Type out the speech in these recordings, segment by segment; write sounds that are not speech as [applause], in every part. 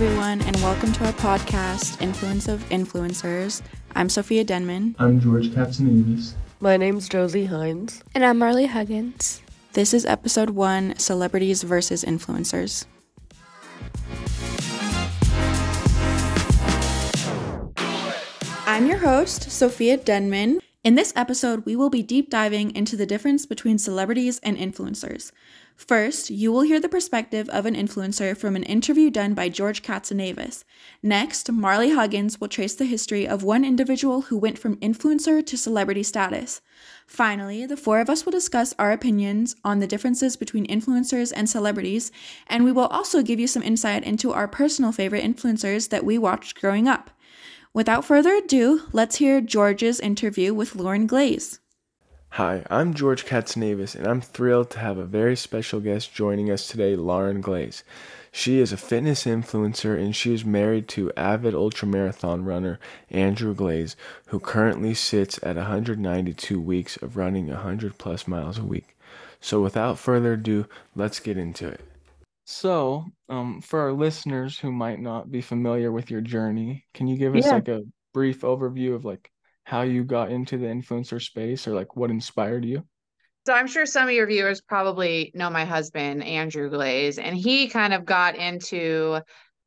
everyone, and welcome to our podcast, Influence of Influencers. I'm Sophia Denman. I'm George Katsanevas. My name's Josi Hinds. And I'm Marley Huggins. This is episode one Celebrities versus Influencers. I'm your host, Sophia Denman. In this episode, we will be deep diving into the difference between celebrities and influencers. First, you will hear the perspective of an influencer from an interview done by George Katsanevas. Next, Marley Huggins will trace the history of one individual who went from influencer to celebrity status. Finally, the four of us will discuss our opinions on the differences between influencers and celebrities, and we will also give you some insight into our personal favorite influencers that we watched growing up. Without further ado, let's hear George's interview with Lauren Glaze. Hi, I'm George Katsanevas, and I'm thrilled to have a very special guest joining us today, Lauren Glaze. She is a fitness influencer and she is married to avid ultramarathon runner Andrew Glaze, who currently sits at 192 weeks of running 100 plus miles a week. So, without further ado, let's get into it. So, um, for our listeners who might not be familiar with your journey, can you give us Yeah. like a brief overview of like how you got into the influencer space or like what inspired you? So I'm sure some of your viewers probably know my husband, Andrew Glaze, and he kind of got into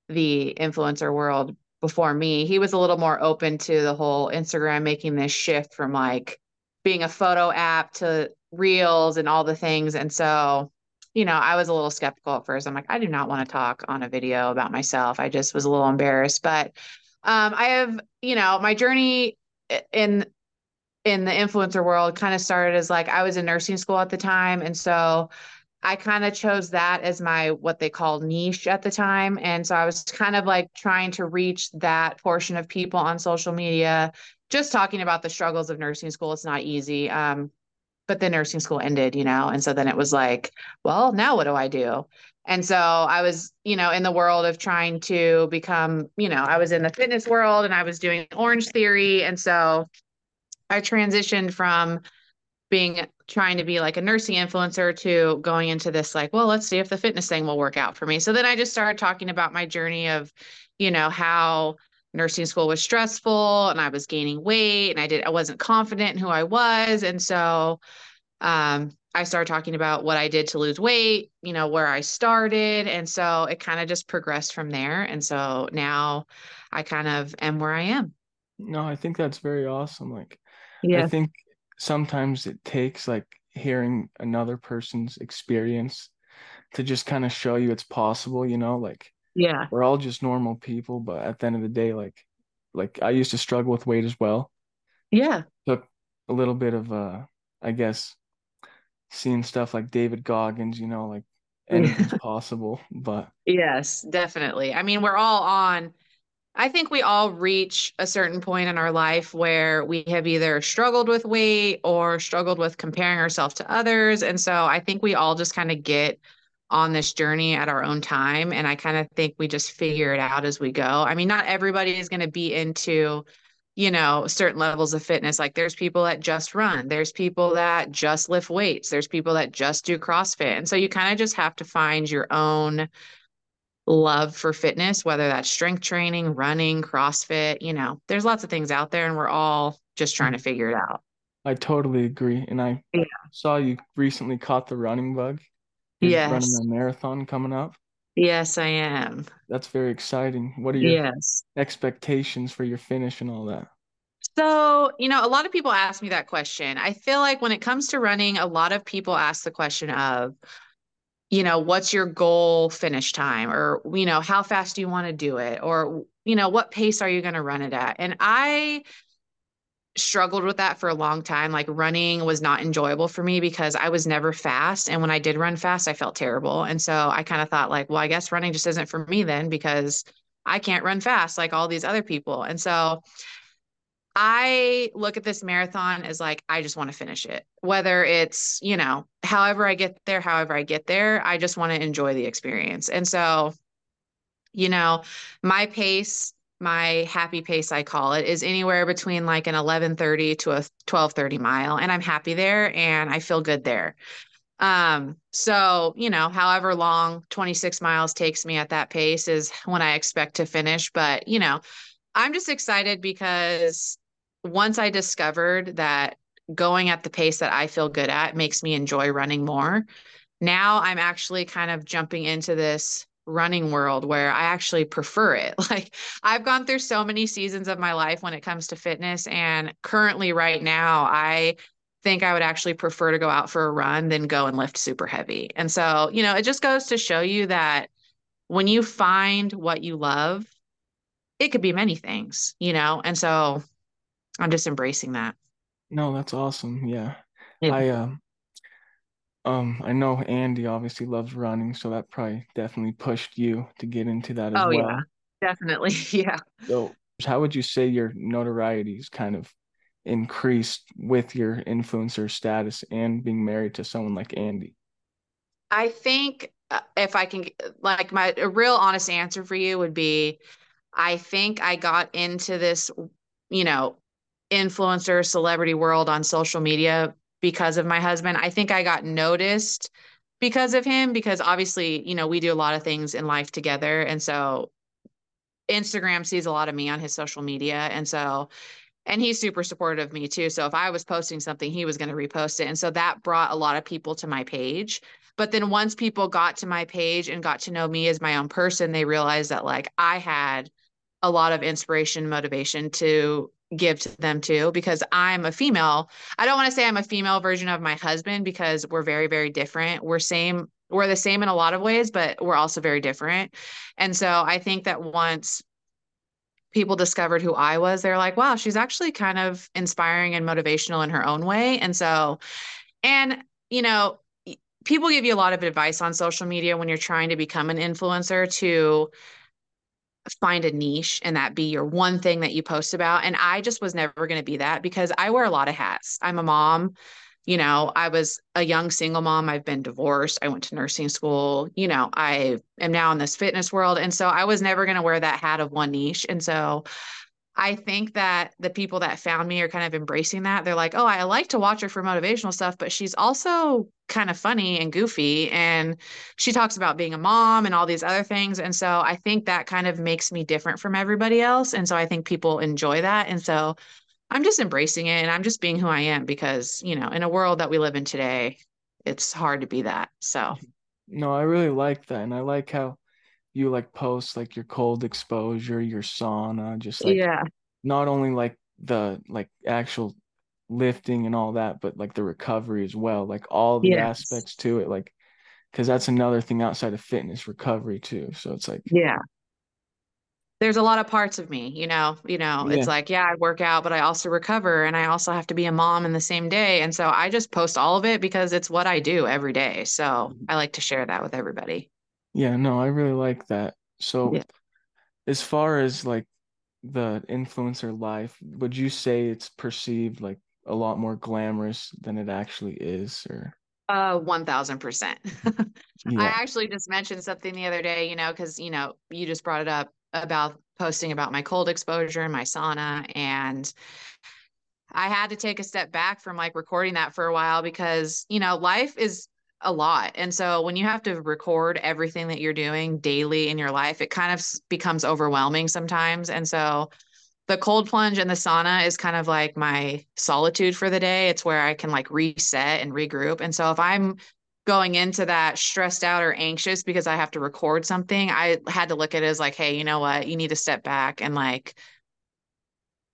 the influencer world before me. He was a little more open to the whole Instagram making this shift from like being a photo app to reels and all the things. And so, you know, I was a little skeptical at first. I'm like, I do not want to talk on a video about myself. I just was a little embarrassed. But um, I have, you know, my journey in in the influencer world kind of started as like I was in nursing school at the time. And so I kind of chose that as my what they call niche at the time. And so I was kind of like trying to reach that portion of people on social media, just talking about the struggles of nursing school. It's not easy. Um, but the nursing school ended, you know, and so then it was like, well, now what do I do? And so I was, you know, in the world of trying to become, you know, I was in the fitness world and I was doing Orange Theory. And so I transitioned from being trying to be like a nursing influencer to going into this like, well, let's see if the fitness thing will work out for me. So then I just started talking about my journey of, you know, how nursing school was stressful and I was gaining weight and I did I wasn't confident in who I was. And so um I started talking about what I did to lose weight, you know, where I started. And so it kind of just progressed from there. And so now I kind of am where I am. No, I think that's very awesome. Like, I think sometimes it takes like hearing another person's experience to just kind of show you it's possible, you know, like Yeah. we're all just normal people, but at the end of the day, like like I used to struggle with weight as well. Yeah. Took a little bit of uh I guess seeing stuff like David Goggins, you know, like anything's [laughs] possible. But Yes, definitely. I mean, we're all on, I think we all reach a certain point in our life where we have either struggled with weight or struggled with comparing ourselves to others. And so I think we all just kind of get on this journey at our own time. And I kind of think we just figure it out as we go. I mean, not everybody is going to be into, you know, certain levels of fitness. Like there's people that just run, there's people that just lift weights, there's people that just do CrossFit. And so you kind of just have to find your own love for fitness, whether that's strength training, running, CrossFit, you know, there's lots of things out there and we're all just trying to mm-hmm. figure it out. I totally agree. And I Yeah. saw you recently caught the running bug. You're running a marathon coming up. Yes, I am. That's very exciting. What are your Yes. expectations for your finish and all that? So, you know, a lot of people ask me that question. I feel like when it comes to running, a lot of people ask the question of, you know, what's your goal finish time? Or, you know, how fast do you want to do it? Or, you know, what pace are you going to run it at? And I struggled with that for a long time. Like running was not enjoyable for me because I was never fast. And when I did run fast, I felt terrible. And so I kind of thought, like, well, I guess running just isn't for me then because I can't run fast like all these other people. And so, I look at this marathon as like, I just want to finish it. Whether it's, you know, however I get there, however I get there, I just want to enjoy the experience. And so, you know, my pace, my happy pace, I call it, is anywhere between like an 1130 to a 1230 mile. And I'm happy there and I feel good there. Um, so, you know, however long 26 miles takes me at that pace is when I expect to finish. But, you know, I'm just excited because once I discovered that going at the pace that I feel good at makes me enjoy running more, now I'm actually kind of jumping into this running world where I actually prefer it. [laughs] Like I've gone through so many seasons of my life when it comes to fitness and currently right now I think I would actually prefer to go out for a run than go and lift super heavy. And so, you know, it just goes to show you that when you find what you love, it could be many things, you know? And so I'm just embracing that. No, that's awesome. Yeah. yeah. I um um I know Andy obviously loves running, so that probably definitely pushed you to get into that as well. oh, well. [laughs] yeah. Definitely. Yeah. So how would you say your notoriety is kind of increased with your influencer status and being married to someone like Andy? I think uh, if I can, like, my a real honest answer for you would be I think I got into this, you know, influencer celebrity world on social media because of my husband. I think I got noticed because of him because obviously, you know, we do a lot of things in life together and so Instagram sees a lot of me on his social media and so and he's super supportive of me too. So if I was posting something, he was going to repost it. And so that brought a lot of people to my page. But then once people got to my page and got to know me as my own person, they realized that like I had a lot of inspiration, motivation to give to them too because I'm a female. I don't want to say I'm a female version of my husband because we're very very different. We're same we're the same in a lot of ways, but we're also very different. And so I think that once people discovered who I was, they're like, wow, she's actually kind of inspiring and motivational in her own way. And so, and, you know, people give you a lot of advice on social media when you're trying to become an influencer to find a niche and that be your one thing that you post about. And I just was never going to be that because I wear a lot of hats. I'm a mom you know, I was a young single mom. I've been divorced. I went to nursing school. You know, I am now in this fitness world. And so I was never going to wear that hat of one niche. And so I think that the people that found me are kind of embracing that. They're like, oh, I like to watch her for motivational stuff, but she's also kind of funny and goofy. And she talks about being a mom and all these other things. And so I think that kind of makes me different from everybody else. And so I think people enjoy that. And so I'm just embracing it and I'm just being who I am because, you know, in a world that we live in today, it's hard to be that. So, no, I really like that. And I like how you like post like your cold exposure, your sauna, just like, yeah, not only like the like actual lifting and all that, but like the recovery as well, like all the yes. aspects to it. Like, because that's another thing outside of fitness recovery too. So it's like, yeah, there's a lot of parts of me, you know, you know, yeah. it's like, yeah, I work out, but I also recover and I also have to be a mom in the same day. And so I just post all of it because it's what I do every day. So mm-hmm. I like to share that with everybody. Yeah, no, I really like that. So yeah. as far as like the influencer life, would you say it's perceived like a lot more glamorous than it actually is or uh, 1000%. [laughs] yeah. I actually just mentioned something the other day, you know, because, you know, you just brought it up about posting about my cold exposure and my sauna and I had to take a step back from like recording that for a while because, you know, life is a lot. And so when you have to record everything that you're doing daily in your life, it kind of becomes overwhelming sometimes. And so the cold plunge and the sauna is kind of like my solitude for the day. It's where I can like reset and regroup. And so if I'm going into that stressed out or anxious because I have to record something, I had to look at it as like, hey, you know what? You need to step back and like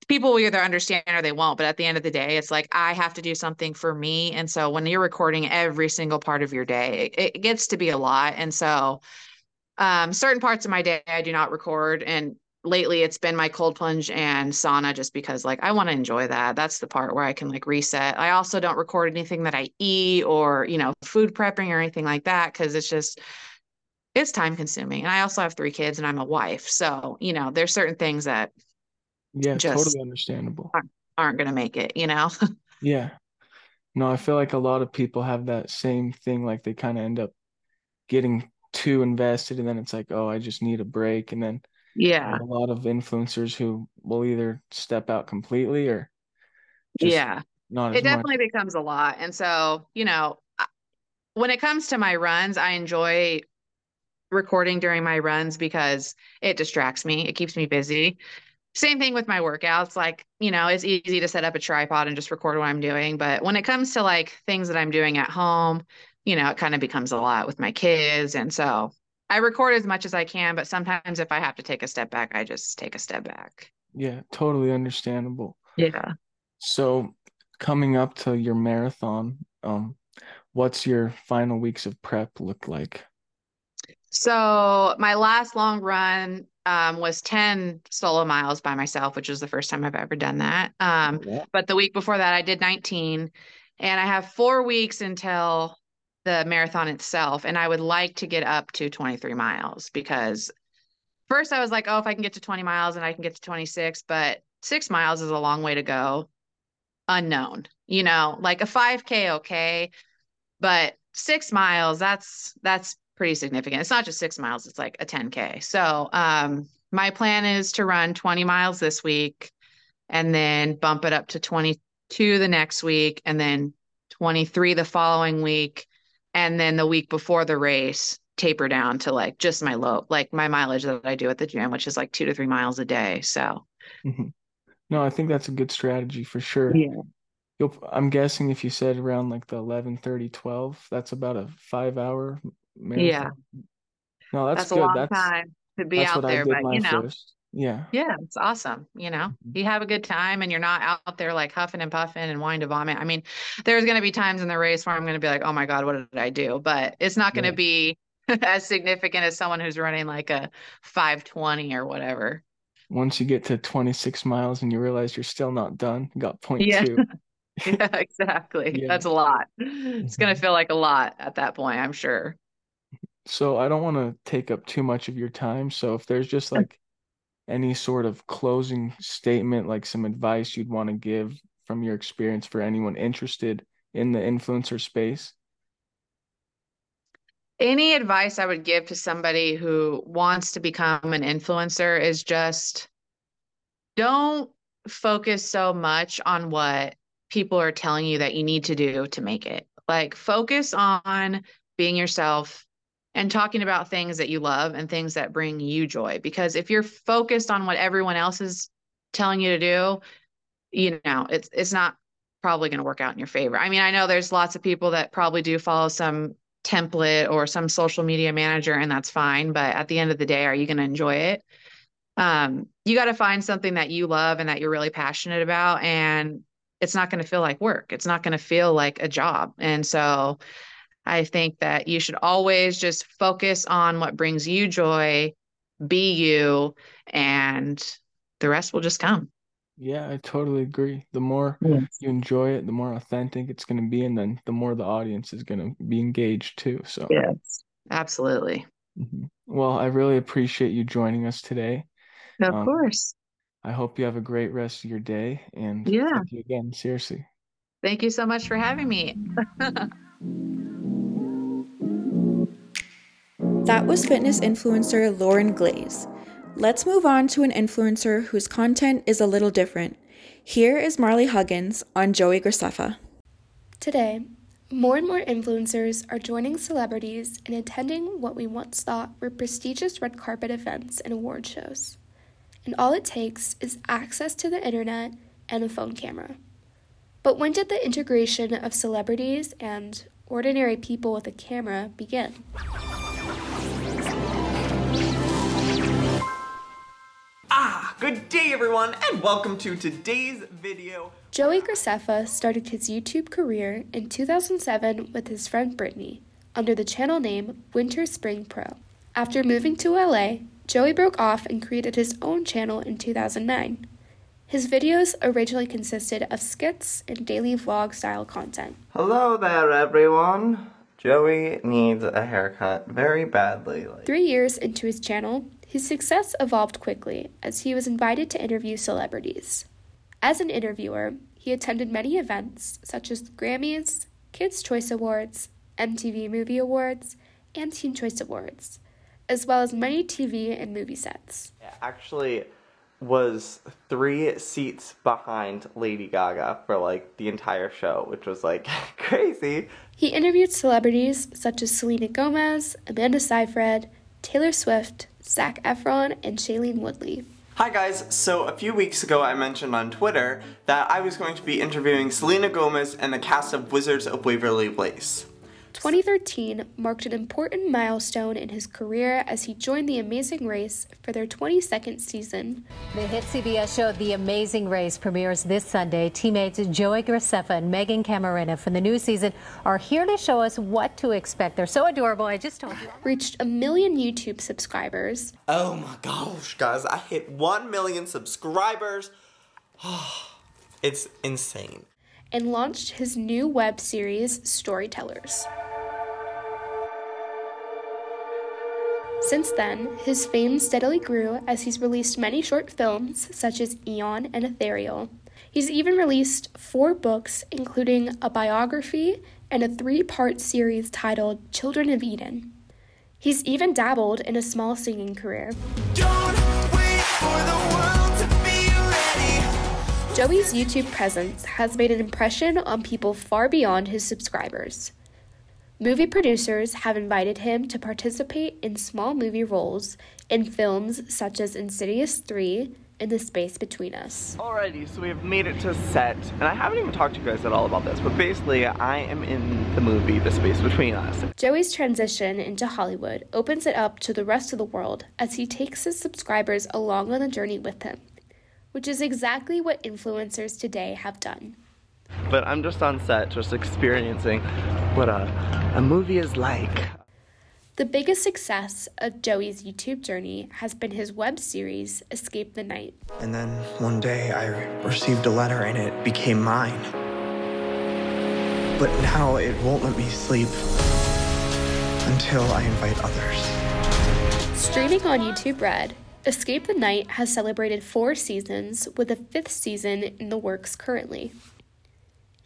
people will either understand or they won't. But at the end of the day, it's like I have to do something for me. And so when you're recording every single part of your day, it, it gets to be a lot. And so um, certain parts of my day I do not record. And lately it's been my cold plunge and sauna just because like I want to enjoy that. That's the part where I can like reset. I also don't record anything that I eat or, you know, food prepping or anything like that cuz it's just it's time consuming. And I also have 3 kids and I'm a wife. So, you know, there's certain things that Yeah, just totally understandable. Aren't, aren't going to make it, you know. [laughs] yeah. No, I feel like a lot of people have that same thing like they kind of end up getting too invested and then it's like, "Oh, I just need a break." And then yeah a lot of influencers who will either step out completely or yeah not it definitely much. becomes a lot and so you know when it comes to my runs, I enjoy recording during my runs because it distracts me. It keeps me busy. Same thing with my workouts. Like, you know, it's easy to set up a tripod and just record what I'm doing. But when it comes to like things that I'm doing at home, you know, it kind of becomes a lot with my kids. And so I record as much as I can, but sometimes if I have to take a step back, I just take a step back. Yeah, totally understandable. Yeah. So coming up to your marathon, um, what's your final weeks of prep look like? So my last long run um, was 10 solo miles by myself, which was the first time I've ever done that. Um, Yeah. but the week before that, I did 19. And I have four weeks until the marathon itself. And I would like to get up to 23 miles because first I was like, oh, if I can get to 20 miles and I can get to 26, but six miles is a long way to go. Unknown, you know, like a 5K, okay. But six miles, that's that's pretty significant. It's not just six miles, it's like a 10K. So um my plan is to run 20 miles this week and then bump it up to 22 the next week and then 23 the following week. And then the week before the race, taper down to like just my low, like my mileage that I do at the gym, which is like two to three miles a day. So Mhm. No, I think that's a good strategy for sure. yeah. You'll, I'm guessing if you said around like the 11, 30, 12, that's about a five hour marathon. Yeah. No, that's, That's, a good. long that's time to be out there, but you know. first. Yeah. Yeah, it's awesome. You know, Mhm. you have a good time and you're not out there like huffing and puffing and wanting to vomit. I mean, there's going to be times in the race where I'm going to be like, oh my God, what did I do? But it's not going to Yeah. be [laughs] as significant as someone who's running like a 520 or whatever. Once you get to 26 miles and you realize you're still not done, you got point Yeah. two. [laughs] Yeah, exactly. [laughs] Yeah. That's a lot. It's going to feel like a lot at that point, I'm sure. So I don't want to take up too much of your time. So if there's just like any sort of closing statement, like some advice you'd want to give from your experience for anyone interested in the influencer space. Any advice I would give to somebody who wants to become an influencer is just don't focus so much on what people are telling you that you need to do to make it. Like, focus on being yourself and talking about things that you love and things that bring you joy. Because if you're focused on what everyone else is telling you to do, you know, it's it's not probably going to work out in your favor. I mean, I know there's lots of people that probably do follow some template or some social media manager and that's fine, but at the end of the day, are you going to enjoy it? Um, you got to find something that you love and that you're really passionate about and it's not going to feel like work. It's not going to feel like a job. And so I think that you should always just focus on what brings you joy, be you, and the rest will just come. Yeah, I totally agree. The more you enjoy it, the more authentic it's going to be, and then the more the audience is going to be engaged too. So, Yes. Absolutely. Mhm. Well, I really appreciate you joining us today. Of Um, course. I hope you have a great rest of your day, and Yeah. thank you again, seriously. Thank you so much for having me. [laughs] That was fitness influencer Lauren Glaze. Let's move on to an influencer whose content is a little different. Here is Marley Huggins on Joey Graceffa. Today, more and more influencers are joining celebrities in attending what we once thought were prestigious red carpet events and award shows. And all it takes is access to the internet and a phone camera. But when did the integration of celebrities and ordinary people with a camera begin? Good day everyone, and welcome to today's video. Joey Graceffa started his YouTube career in 2007 with his friend Brittany under the channel name Winter Spring Pro. After moving to LA, Joey broke off and created his own channel in 2009. His videos originally consisted of skits and daily vlog style content. Hello there everyone. Joey needs a haircut very badly. Like, Three years into his channel, his success evolved quickly as he was invited to interview celebrities. As an interviewer, he attended many events such as the Grammys, Kids' Choice Awards, MTV Movie Awards, and Teen Choice Awards, as well as many TV and movie sets. Actually, was three seats behind Lady Gaga for like the entire show, which was like [laughs] crazy. He interviewed celebrities such as Selena Gomez, Amanda Seyfried, Taylor Swift, Zac Efron, and Shailene Woodley. Hi guys, so a few weeks ago I mentioned on Twitter that I was going to be interviewing Selena Gomez and the cast of Wizards of Waverly Place. 2013 marked an important milestone in his career as he joined The Amazing Race for their 22nd season. The hit CBS show The Amazing Race premieres this Sunday. Teammates Joey Graceffa and Megan Camarena from the new season are here to show us what to expect. They're so adorable. I just told you. Reached a million YouTube subscribers. Oh my gosh, guys, I hit 1 million subscribers. [sighs] it's insane. And launched his new web series, Storytellers. Since then, his fame steadily grew as he's released many short films, such as Eon and Ethereal. He's even released four books, including a biography and a three part series titled Children of Eden. He's even dabbled in a small singing career. Joey's YouTube presence has made an impression on people far beyond his subscribers. Movie producers have invited him to participate in small movie roles in films such as Insidious 3 and The Space Between Us. Alrighty, so we have made it to set, and I haven't even talked to you guys at all about this, but basically, I am in the movie The Space Between Us. Joey's transition into Hollywood opens it up to the rest of the world as he takes his subscribers along on the journey with him, which is exactly what influencers today have done. But I'm just on set, just experiencing what a, a movie is like. The biggest success of Joey's YouTube journey has been his web series, Escape the Night. And then one day I received a letter and it became mine. But now it won't let me sleep until I invite others. Streaming on YouTube Red, Escape the Night has celebrated four seasons, with a fifth season in the works currently.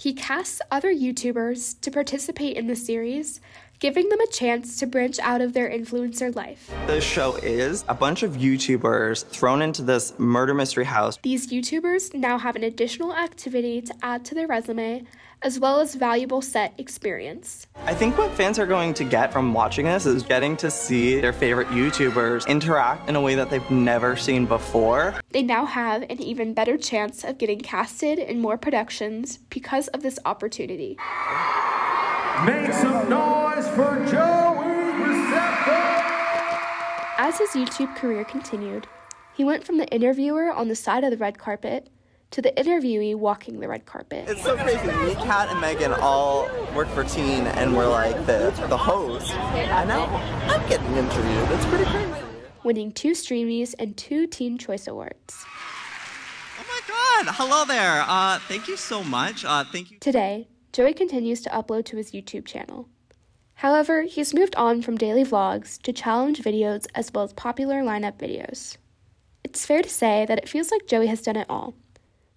He casts other YouTubers to participate in the series, giving them a chance to branch out of their influencer life. The show is a bunch of YouTubers thrown into this murder mystery house. These YouTubers now have an additional activity to add to their resume, as well as valuable set experience. I think what fans are going to get from watching this is getting to see their favorite YouTubers interact in a way that they've never seen before. They now have an even better chance of getting casted in more productions because of this opportunity. Make some noise for Joey Graceffa! As his YouTube career continued, he went from the interviewer on the side of the red carpet to the interviewee walking the red carpet. It's so crazy. Me, Kat, and Megan all work for Teen, and we're like the the host. And now I'm getting interviewed. It's pretty crazy. winning two Streamies and two Teen Choice Awards. Oh my god! Hello there. Uh, thank you so much. Uh, thank you. Today, Joey continues to upload to his YouTube channel. However, he's moved on from daily vlogs to challenge videos as well as popular lineup videos. It's fair to say that it feels like Joey has done it all.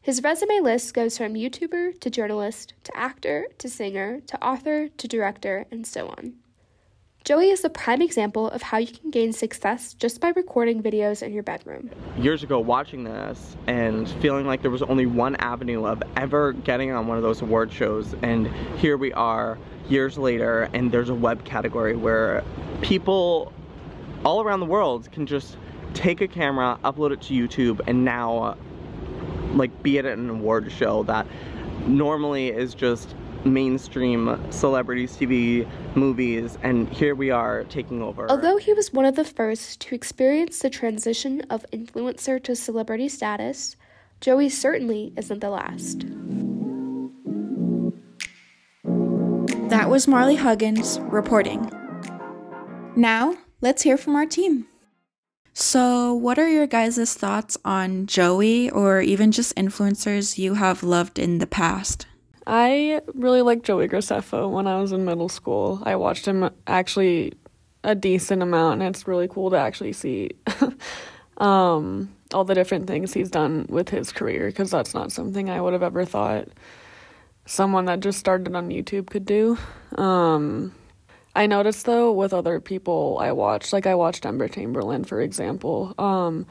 His resume list goes from YouTuber to journalist to actor to singer to author to director and so on. Joey is the prime example of how you can gain success just by recording videos in your bedroom. Years ago, watching this and feeling like there was only one avenue of ever getting on one of those award shows, and here we are years later, and there's a web category where people all around the world can just take a camera, upload it to YouTube, and now like be at an award show that normally is just mainstream celebrities, TV, movies, and here we are taking over. Although he was one of the first to experience the transition of influencer to celebrity status, Joey certainly isn't the last. That was Marley Huggins reporting. Now, let's hear from our team. So, what are your guys' thoughts on Joey or even just influencers you have loved in the past? I really liked Joey Graceffa when I was in middle school. I watched him actually a decent amount, and it's really cool to actually see [laughs] um, all the different things he's done with his career because that's not something I would have ever thought someone that just started on YouTube could do. Um, I noticed though with other people I watched, like I watched Emma Chamberlain for example. Um,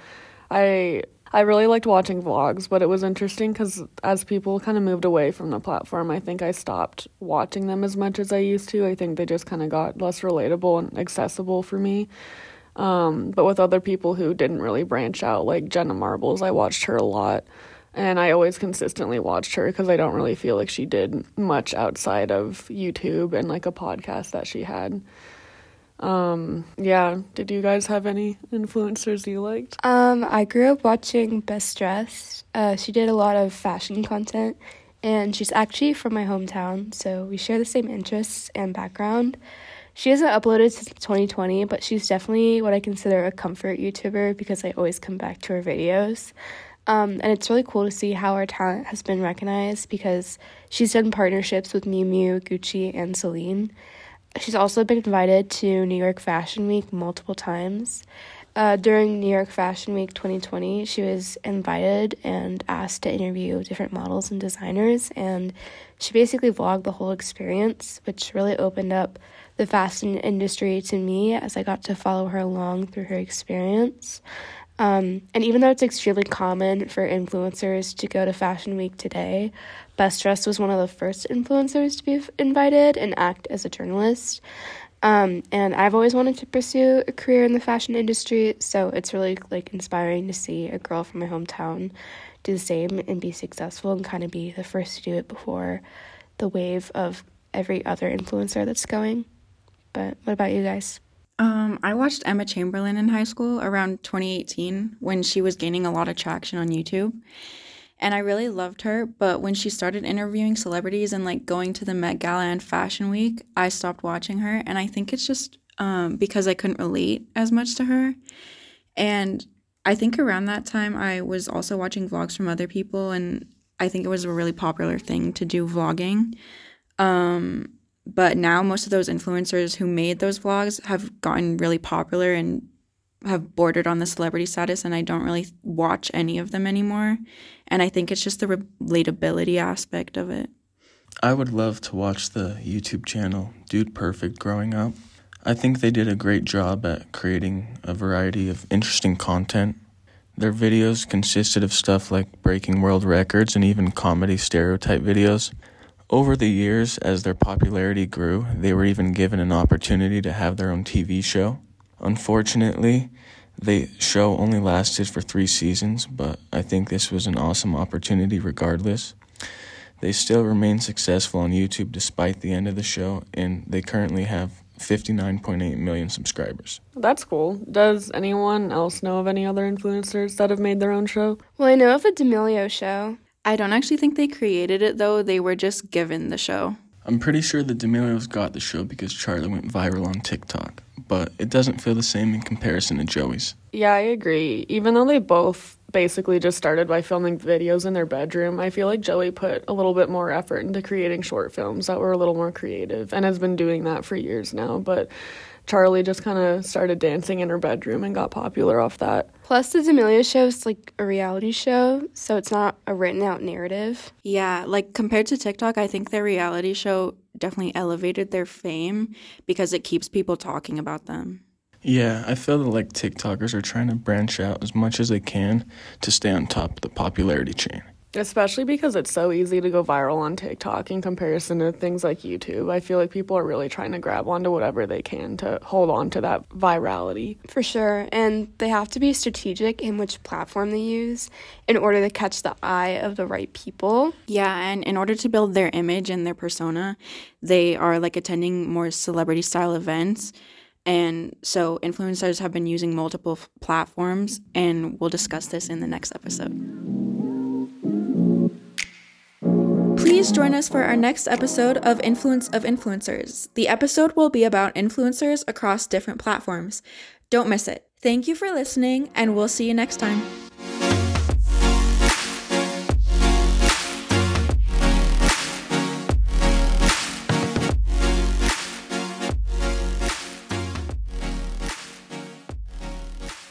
I I really liked watching vlogs, but it was interesting because as people kind of moved away from the platform, I think I stopped watching them as much as I used to. I think they just kind of got less relatable and accessible for me. Um, but with other people who didn't really branch out, like Jenna Marbles, I watched her a lot. And I always consistently watched her because I don't really feel like she did much outside of YouTube and like a podcast that she had. Um, yeah. Did you guys have any influencers you liked? Um, I grew up watching Best Dressed. Uh, she did a lot of fashion content, and she's actually from my hometown, so we share the same interests and background. She hasn't uploaded since 2020, but she's definitely what I consider a comfort YouTuber because I always come back to her videos. Um, and it's really cool to see how her talent has been recognized because she's done partnerships with Miu Miu, Gucci, and Celine. She's also been invited to New York Fashion Week multiple times. Uh, during New York Fashion Week 2020, she was invited and asked to interview different models and designers, and she basically vlogged the whole experience, which really opened up the fashion industry to me as I got to follow her along through her experience. Um, and even though it's extremely common for influencers to go to Fashion Week today, Best Dressed was one of the first influencers to be invited and act as a journalist. Um, and I've always wanted to pursue a career in the fashion industry, so it's really like inspiring to see a girl from my hometown do the same and be successful and kind of be the first to do it before the wave of every other influencer that's going. But what about you guys? Um, I watched Emma Chamberlain in high school around 2018 when she was gaining a lot of traction on YouTube. And I really loved her, but when she started interviewing celebrities and like going to the Met Gala and Fashion Week, I stopped watching her. And I think it's just um, because I couldn't relate as much to her. And I think around that time, I was also watching vlogs from other people, and I think it was a really popular thing to do vlogging. Um, but now most of those influencers who made those vlogs have gotten really popular and have bordered on the celebrity status and I don't really watch any of them anymore. And I think it's just the relatability aspect of it. I would love to watch the YouTube channel Dude Perfect growing up. I think they did a great job at creating a variety of interesting content. Their videos consisted of stuff like breaking world records and even comedy stereotype videos. Over the years, as their popularity grew, they were even given an opportunity to have their own TV show. Unfortunately, the show only lasted for three seasons, but I think this was an awesome opportunity regardless. They still remain successful on YouTube despite the end of the show, and they currently have 59.8 million subscribers. That's cool. Does anyone else know of any other influencers that have made their own show? Well, I know of the D'Amelio show. I don't actually think they created it though, they were just given the show. I'm pretty sure the D'Amelios got the show because Charlie went viral on TikTok, but it doesn't feel the same in comparison to Joey's. Yeah, I agree. Even though they both basically just started by filming videos in their bedroom, I feel like Joey put a little bit more effort into creating short films that were a little more creative and has been doing that for years now. But Charlie just kind of started dancing in her bedroom and got popular off that. Plus, the D'Amelio show is like a reality show, so it's not a written out narrative. Yeah, like compared to TikTok, I think their reality show definitely elevated their fame because it keeps people talking about them. Yeah, I feel that like TikTokers are trying to branch out as much as they can to stay on top of the popularity chain. Especially because it's so easy to go viral on TikTok in comparison to things like YouTube. I feel like people are really trying to grab onto whatever they can to hold on to that virality. For sure. And they have to be strategic in which platform they use in order to catch the eye of the right people. Yeah, and in order to build their image and their persona, they are like attending more celebrity style events. And so influencers have been using multiple f- platforms, and we'll discuss this in the next episode. Please join us for our next episode of Influence of Influencers. The episode will be about influencers across different platforms. Don't miss it. Thank you for listening, and we'll see you next time.